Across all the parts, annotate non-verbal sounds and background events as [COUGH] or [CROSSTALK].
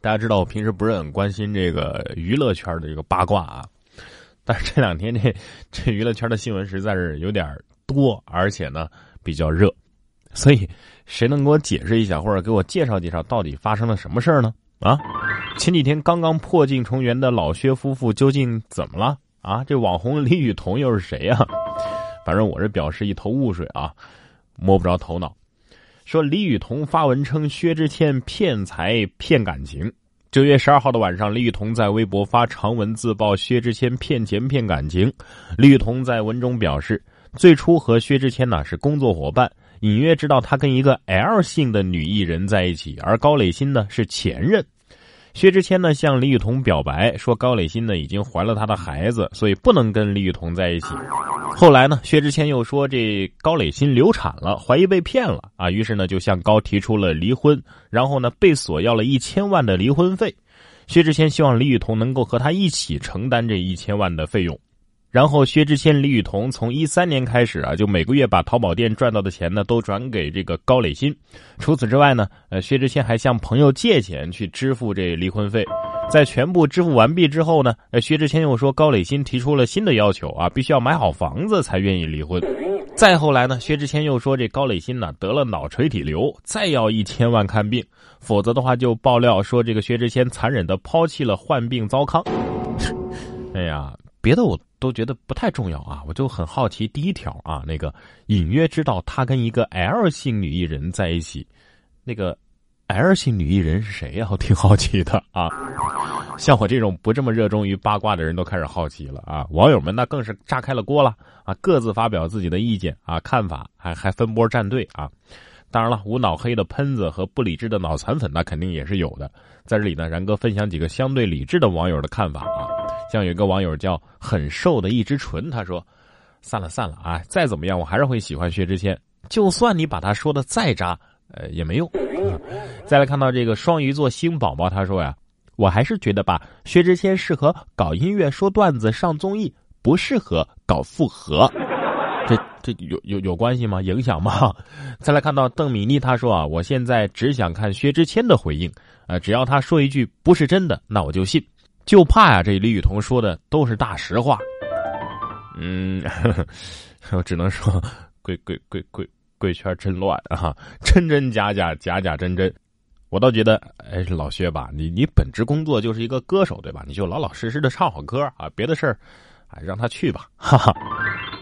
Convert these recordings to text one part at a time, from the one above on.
大家知道我平时不是很关心这个娱乐圈的这个八卦啊，但是这两天这这娱乐圈的新闻实在是有点多，而且呢比较热，所以谁能给我解释一下，或者给我介绍介绍，到底发生了什么事儿呢？啊，前几天刚刚破镜重圆的老薛夫妇究竟怎么了？啊，这网红李雨桐又是谁呀？反正我是表示一头雾水啊，摸不着头脑。说李雨桐发文称薛之谦骗财骗感情。九月十二号的晚上，李雨桐在微博发长文自曝薛之谦骗钱骗感情。李雨桐在文中表示，最初和薛之谦呢是工作伙伴，隐约知道他跟一个 L 姓的女艺人在一起，而高磊鑫呢是前任。薛之谦呢向李雨桐表白说，高磊鑫呢已经怀了他的孩子，所以不能跟李雨桐在一起。后来呢，薛之谦又说这高磊鑫流产了，怀疑被骗了啊，于是呢就向高提出了离婚，然后呢被索要了一千万的离婚费。薛之谦希望李雨桐能够和他一起承担这一千万的费用。然后，薛之谦、李雨桐从一三年开始啊，就每个月把淘宝店赚到的钱呢，都转给这个高磊鑫。除此之外呢，呃，薛之谦还向朋友借钱去支付这离婚费。在全部支付完毕之后呢，呃，薛之谦又说高磊鑫提出了新的要求啊，必须要买好房子才愿意离婚。再后来呢，薛之谦又说这高磊鑫呢得了脑垂体瘤，再要一千万看病，否则的话就爆料说这个薛之谦残忍的抛弃了患病糟糠。哎呀，别的我。都觉得不太重要啊，我就很好奇第一条啊，那个隐约知道他跟一个 L 姓女艺人在一起，那个 L 姓女艺人是谁呀？[LAUGHS] 我挺好奇的啊。像我这种不这么热衷于八卦的人都开始好奇了啊。网友们那更是炸开了锅了啊，各自发表自己的意见啊、看法，还还分波站队啊。当然了，无脑黑的喷子和不理智的脑残粉那肯定也是有的。在这里呢，然哥分享几个相对理智的网友的看法。像有一个网友叫很瘦的一只唇，他说：“散了散了啊，再怎么样我还是会喜欢薛之谦，就算你把他说的再渣，呃也没用。”再来看到这个双鱼座星宝宝，他说呀：“我还是觉得吧，薛之谦适合搞音乐、说段子、上综艺，不适合搞复合。[LAUGHS] ”这这有有有关系吗？影响吗？[LAUGHS] 再来看到邓米妮，他说啊：“我现在只想看薛之谦的回应，呃，只要他说一句不是真的，那我就信。”就怕呀，这李雨桐说的都是大实话。嗯，[LAUGHS] 我只能说，贵贵贵贵贵圈真乱啊，真真假假，假假真真。我倒觉得，哎，老薛吧，你你本职工作就是一个歌手，对吧？你就老老实实的唱好歌啊，别的事儿，哎，让他去吧。[LAUGHS] 哈哈，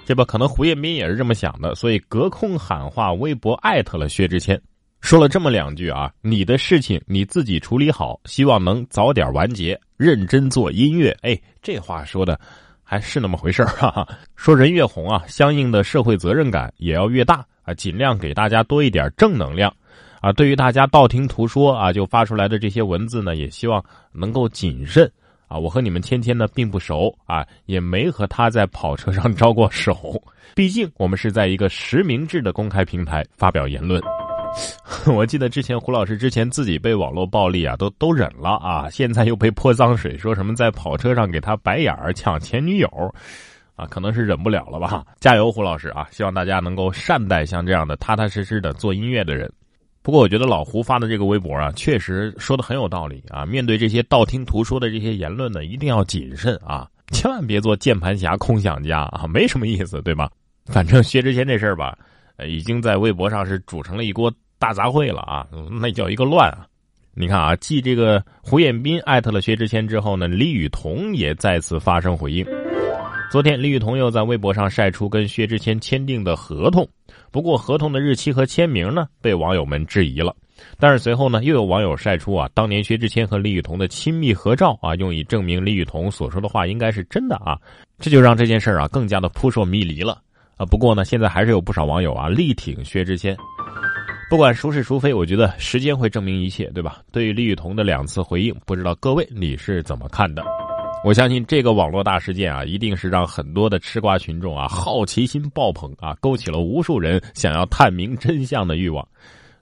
这不可能胡彦斌也是这么想的，所以隔空喊话，微博艾特了薛之谦。说了这么两句啊，你的事情你自己处理好，希望能早点完结，认真做音乐。哎，这话说的还是那么回事儿哈。[LAUGHS] 说人越红啊，相应的社会责任感也要越大啊，尽量给大家多一点正能量啊。对于大家道听途说啊就发出来的这些文字呢，也希望能够谨慎啊。我和你们芊芊呢并不熟啊，也没和他在跑车上招过手，毕竟我们是在一个实名制的公开平台发表言论。[LAUGHS] 我记得之前胡老师之前自己被网络暴力啊，都都忍了啊，现在又被泼脏水，说什么在跑车上给他白眼儿抢前女友，啊，可能是忍不了了吧？加油，胡老师啊！希望大家能够善待像这样的踏踏实实的做音乐的人。不过我觉得老胡发的这个微博啊，确实说的很有道理啊。面对这些道听途说的这些言论呢，一定要谨慎啊，千万别做键盘侠、空想家啊，没什么意思，对吧？反正薛之谦这事儿吧。已经在微博上是煮成了一锅大杂烩了啊！那叫一个乱啊！你看啊，继这个胡彦斌艾特了薛之谦之后呢，李雨桐也再次发声回应。昨天，李雨桐又在微博上晒出跟薛之谦签订的合同，不过合同的日期和签名呢，被网友们质疑了。但是随后呢，又有网友晒出啊，当年薛之谦和李雨桐的亲密合照啊，用以证明李雨桐所说的话应该是真的啊，这就让这件事啊更加的扑朔迷离了。啊，不过呢，现在还是有不少网友啊力挺薛之谦。不管孰是孰非，我觉得时间会证明一切，对吧？对于李雨桐的两次回应，不知道各位你是怎么看的？我相信这个网络大事件啊，一定是让很多的吃瓜群众啊好奇心爆棚啊，勾起了无数人想要探明真相的欲望。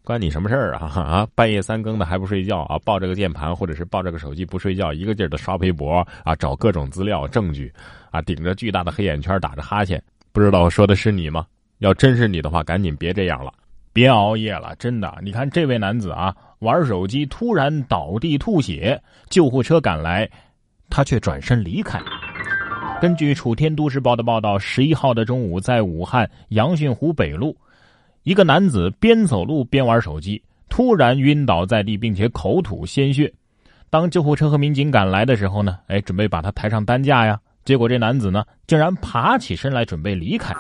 关你什么事儿啊？啊，半夜三更的还不睡觉啊？抱着个键盘或者是抱着个手机不睡觉，一个劲儿的刷微博啊，找各种资料证据啊，顶着巨大的黑眼圈打着哈欠。不知道我说的是你吗？要真是你的话，赶紧别这样了。别熬夜了，真的。你看这位男子啊，玩手机突然倒地吐血，救护车赶来，他却转身离开。根据楚天都市报的报道，十一号的中午，在武汉杨汛湖北路，一个男子边走路边玩手机，突然晕倒在地，并且口吐鲜血。当救护车和民警赶来的时候呢，哎，准备把他抬上担架呀，结果这男子呢，竟然爬起身来准备离开。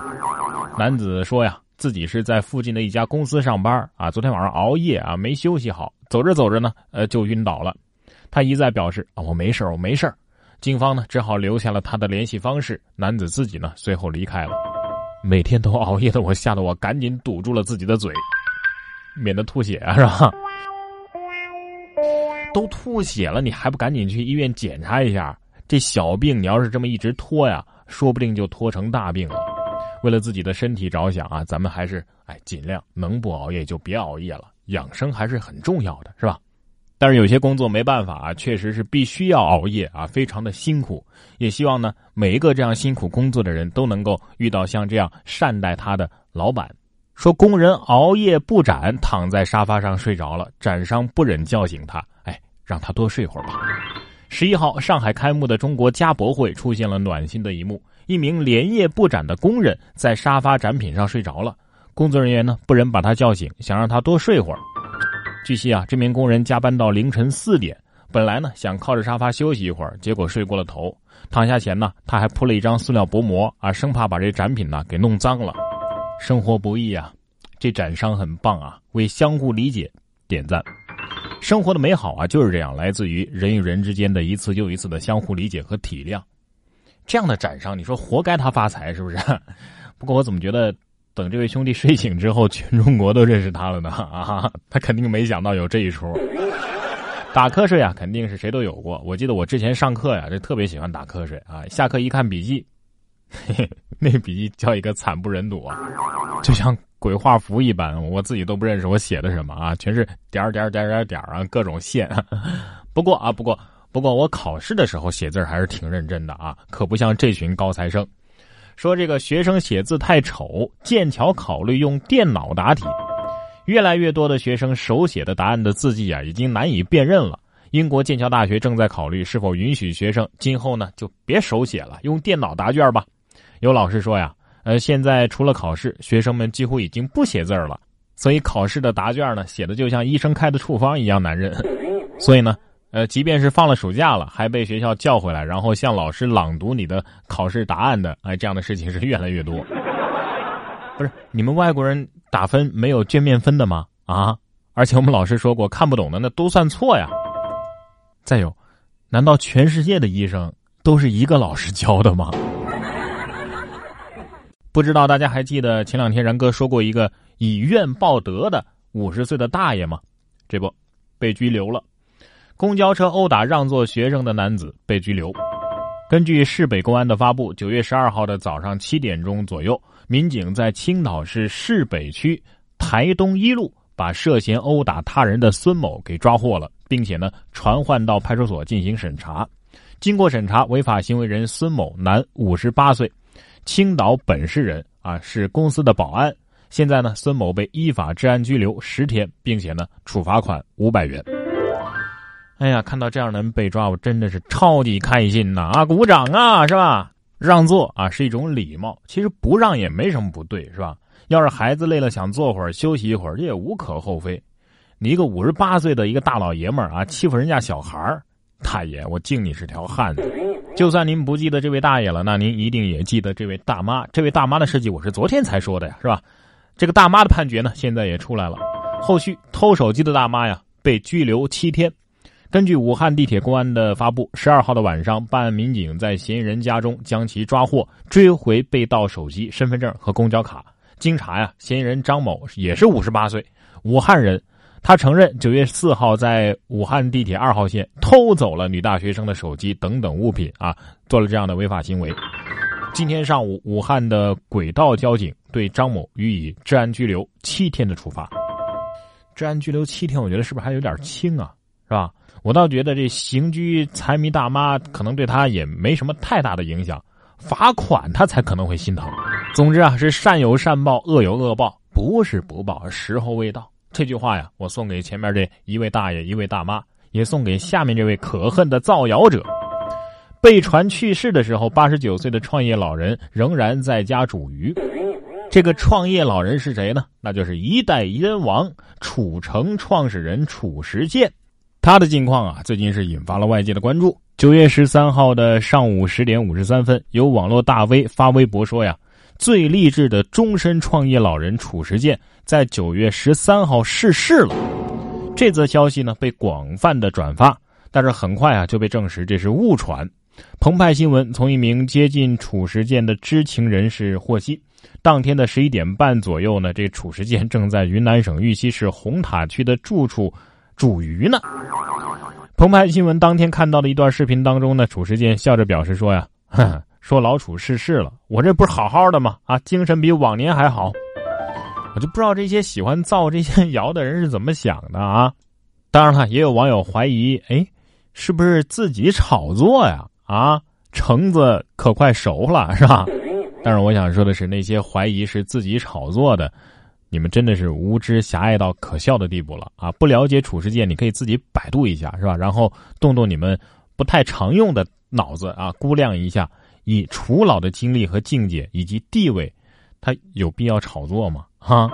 男子说呀，自己是在附近的一家公司上班啊，昨天晚上熬夜啊，没休息好，走着走着呢，呃，就晕倒了。他一再表示啊，我没事我没事警方呢，只好留下了他的联系方式。男子自己呢，随后离开了。每天都熬夜的我，吓得我赶紧堵住了自己的嘴，免得吐血啊，是吧？都吐血了，你还不赶紧去医院检查一下？这小病你要是这么一直拖呀，说不定就拖成大病了。为了自己的身体着想啊，咱们还是哎尽量能不熬夜就别熬夜了，养生还是很重要的，是吧？但是有些工作没办法啊，确实是必须要熬夜啊，非常的辛苦。也希望呢，每一个这样辛苦工作的人都能够遇到像这样善待他的老板。说工人熬夜不展，躺在沙发上睡着了，展商不忍叫醒他，哎，让他多睡会儿吧。十一号，上海开幕的中国家博会出现了暖心的一幕：一名连夜布展的工人在沙发展品上睡着了，工作人员呢不忍把他叫醒，想让他多睡会儿。据悉啊，这名工人加班到凌晨四点，本来呢想靠着沙发休息一会儿，结果睡过了头。躺下前呢，他还铺了一张塑料薄膜啊，生怕把这展品呢给弄脏了。生活不易啊，这展商很棒啊，为相互理解点赞。生活的美好啊就是这样，来自于人与人之间的一次又一次的相互理解和体谅。这样的展商，你说活该他发财是不是？[LAUGHS] 不过我怎么觉得？等这位兄弟睡醒之后，全中国都认识他了呢 [LAUGHS] 啊！他肯定没想到有这一出。打瞌睡啊，肯定是谁都有过。我记得我之前上课呀，就特别喜欢打瞌睡啊。下课一看笔记，嘿嘿，那笔记叫一个惨不忍睹啊，就像鬼画符一般，我自己都不认识我写的什么啊，全是点儿点儿点儿点儿点儿啊，各种线。[LAUGHS] 不过啊，不过不过我考试的时候写字还是挺认真的啊，可不像这群高材生。说这个学生写字太丑，剑桥考虑用电脑答题。越来越多的学生手写的答案的字迹啊，已经难以辨认了。英国剑桥大学正在考虑是否允许学生今后呢就别手写了，用电脑答卷吧。有老师说呀，呃，现在除了考试，学生们几乎已经不写字了，所以考试的答卷呢，写的就像医生开的处方一样难认。[LAUGHS] 所以呢。呃，即便是放了暑假了，还被学校叫回来，然后向老师朗读你的考试答案的，哎，这样的事情是越来越多。不是你们外国人打分没有卷面分的吗？啊！而且我们老师说过，看不懂的那都算错呀。再有，难道全世界的医生都是一个老师教的吗？不知道大家还记得前两天然哥说过一个以怨报德的五十岁的大爷吗？这不，被拘留了。公交车殴打让座学生的男子被拘留。根据市北公安的发布，九月十二号的早上七点钟左右，民警在青岛市市北区台东一路把涉嫌殴打他人的孙某给抓获了，并且呢传唤到派出所进行审查。经过审查，违法行为人孙某，男，五十八岁，青岛本市人啊，是公司的保安。现在呢，孙某被依法治安拘留十天，并且呢处罚款五百元。哎呀，看到这样的人被抓，我真的是超级开心呐！啊，鼓掌啊，是吧？让座啊，是一种礼貌。其实不让也没什么不对，是吧？要是孩子累了想坐会儿休息一会儿，这也无可厚非。你一个五十八岁的一个大老爷们儿啊，欺负人家小孩儿，大爷，我敬你是条汉子。就算您不记得这位大爷了，那您一定也记得这位大妈。这位大妈的事迹，我是昨天才说的呀，是吧？这个大妈的判决呢，现在也出来了。后续偷手机的大妈呀，被拘留七天。根据武汉地铁公安的发布，十二号的晚上，办案民警在嫌疑人家中将其抓获，追回被盗手机、身份证和公交卡。经查呀，嫌疑人张某也是五十八岁，武汉人。他承认九月四号在武汉地铁二号线偷走了女大学生的手机等等物品啊，做了这样的违法行为。今天上午，武汉的轨道交警对张某予以治安拘留七天的处罚。治安拘留七天，我觉得是不是还有点轻啊？是吧？我倒觉得这刑拘财迷大妈可能对他也没什么太大的影响，罚款他才可能会心疼。总之啊，是善有善报，恶有恶报。不是不报，时候未到。这句话呀，我送给前面这一位大爷、一位大妈，也送给下面这位可恨的造谣者。被传去世的时候，八十九岁的创业老人仍然在家煮鱼。这个创业老人是谁呢？那就是一代燕王楚城创始人褚时健。他的近况啊，最近是引发了外界的关注。九月十三号的上午十点五十三分，有网络大 V 发微博说呀。最励志的终身创业老人褚时健在九月十三号逝世了。这则消息呢被广泛的转发，但是很快啊就被证实这是误传。澎湃新闻从一名接近褚时健的知情人士获悉，当天的十一点半左右呢，这褚时健正在云南省玉溪市红塔区的住处煮鱼呢。澎湃新闻当天看到的一段视频当中呢，褚时健笑着表示说呀。说老楚逝世了，我这不是好好的吗？啊，精神比往年还好。我就不知道这些喜欢造这些 [LAUGHS] 谣的人是怎么想的啊！当然了，也有网友怀疑，哎，是不是自己炒作呀？啊，橙子可快熟了，是吧？但是我想说的是，那些怀疑是自己炒作的，你们真的是无知狭隘到可笑的地步了啊！不了解褚时健，你可以自己百度一下，是吧？然后动动你们不太常用的脑子啊，估量一下。以楚老的经历和境界以及地位，他有必要炒作吗？哈，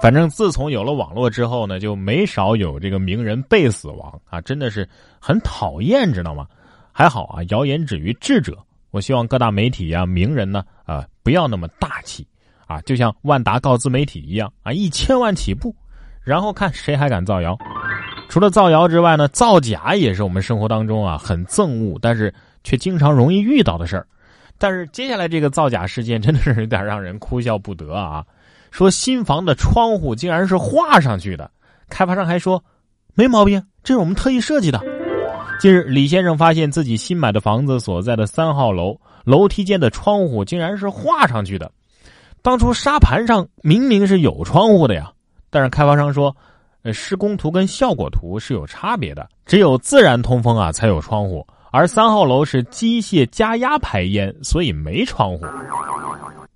反正自从有了网络之后呢，就没少有这个名人被死亡啊，真的是很讨厌，知道吗？还好啊，谣言止于智者。我希望各大媒体呀、名人呢啊，不要那么大气啊，就像万达告自媒体一样啊，一千万起步，然后看谁还敢造谣。除了造谣之外呢，造假也是我们生活当中啊很憎恶，但是却经常容易遇到的事儿。但是接下来这个造假事件真的是有点让人哭笑不得啊！[LAUGHS] 说新房的窗户竟然是画上去的，开发商还说没毛病，这是我们特意设计的。近日，李先生发现自己新买的房子所在的三号楼楼梯间的窗户竟然是画上去的，当初沙盘上明明是有窗户的呀，但是开发商说，呃，施工图跟效果图是有差别的，只有自然通风啊才有窗户。而三号楼是机械加压排烟，所以没窗户。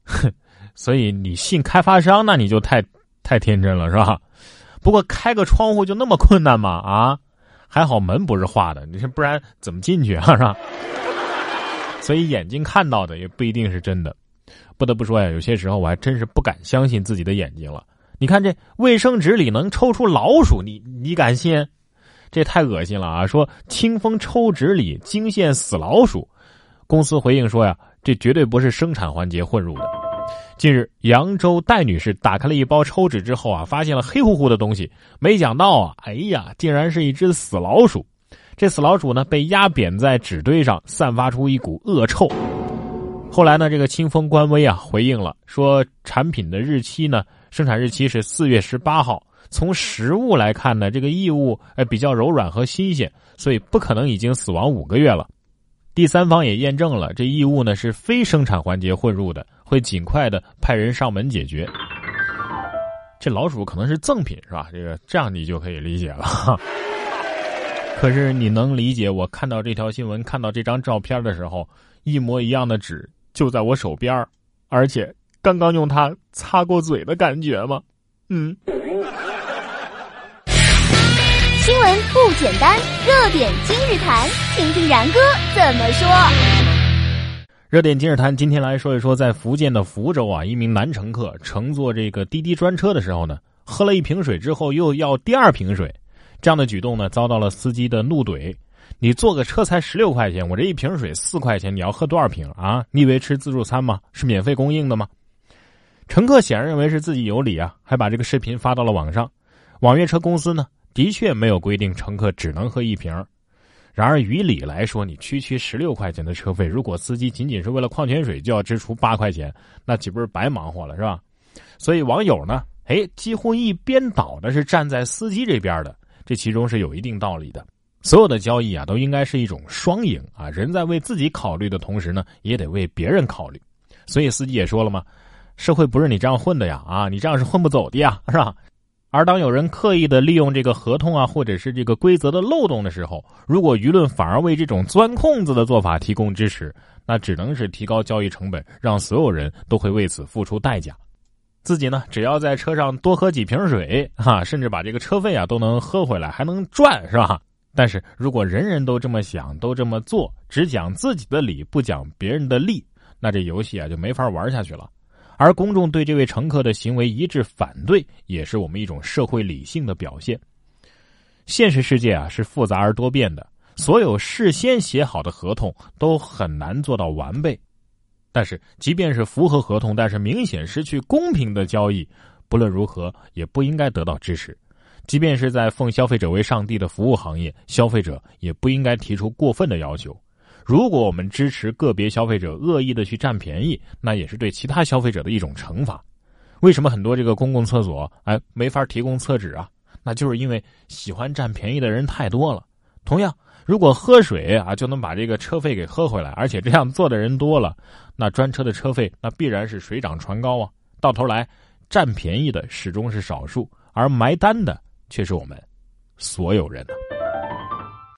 哼，所以你信开发商，那你就太太天真了，是吧？不过开个窗户就那么困难吗？啊，还好门不是画的，你说不然怎么进去啊？是吧？[LAUGHS] 所以眼睛看到的也不一定是真的。不得不说呀，有些时候我还真是不敢相信自己的眼睛了。你看这卫生纸里能抽出老鼠，你你敢信？这太恶心了啊！说清风抽纸里惊现死老鼠，公司回应说呀，这绝对不是生产环节混入的。近日，扬州戴女士打开了一包抽纸之后啊，发现了黑乎乎的东西，没想到啊，哎呀，竟然是一只死老鼠。这死老鼠呢，被压扁在纸堆上，散发出一股恶臭。后来呢，这个清风官微啊回应了，说产品的日期呢，生产日期是四月十八号。从实物来看呢，这个异物呃比较柔软和新鲜，所以不可能已经死亡五个月了。第三方也验证了这异物呢是非生产环节混入的，会尽快的派人上门解决。这老鼠可能是赠品是吧？这个这样你就可以理解了。[LAUGHS] 可是你能理解我看到这条新闻、看到这张照片的时候，一模一样的纸就在我手边而且刚刚用它擦过嘴的感觉吗？嗯。不简单，热点今日谈，听听然哥怎么说。热点今日谈，今天来说一说，在福建的福州啊，一名男乘客乘坐这个滴滴专车的时候呢，喝了一瓶水之后又要第二瓶水，这样的举动呢，遭到了司机的怒怼。你坐个车才十六块钱，我这一瓶水四块钱，你要喝多少瓶啊？你以为吃自助餐吗？是免费供应的吗？乘客显然认为是自己有理啊，还把这个视频发到了网上。网约车公司呢？的确没有规定乘客只能喝一瓶，然而于理来说，你区区十六块钱的车费，如果司机仅仅是为了矿泉水就要支出八块钱，那岂不是白忙活了，是吧？所以网友呢，哎，几乎一边倒的是站在司机这边的，这其中是有一定道理的。所有的交易啊，都应该是一种双赢啊，人在为自己考虑的同时呢，也得为别人考虑。所以司机也说了嘛，社会不是你这样混的呀，啊，你这样是混不走的呀，是吧？而当有人刻意的利用这个合同啊，或者是这个规则的漏洞的时候，如果舆论反而为这种钻空子的做法提供支持，那只能是提高交易成本，让所有人都会为此付出代价。自己呢，只要在车上多喝几瓶水，哈，甚至把这个车费啊都能喝回来，还能赚，是吧？但是如果人人都这么想，都这么做，只讲自己的理，不讲别人的利，那这游戏啊就没法玩下去了。而公众对这位乘客的行为一致反对，也是我们一种社会理性的表现。现实世界啊是复杂而多变的，所有事先写好的合同都很难做到完备。但是，即便是符合合同，但是明显失去公平的交易，不论如何也不应该得到支持。即便是在奉消费者为上帝的服务行业，消费者也不应该提出过分的要求。如果我们支持个别消费者恶意的去占便宜，那也是对其他消费者的一种惩罚。为什么很多这个公共厕所哎没法提供厕纸啊？那就是因为喜欢占便宜的人太多了。同样，如果喝水啊就能把这个车费给喝回来，而且这样做的人多了，那专车的车费那必然是水涨船高啊。到头来，占便宜的始终是少数，而埋单的却是我们所有人呢。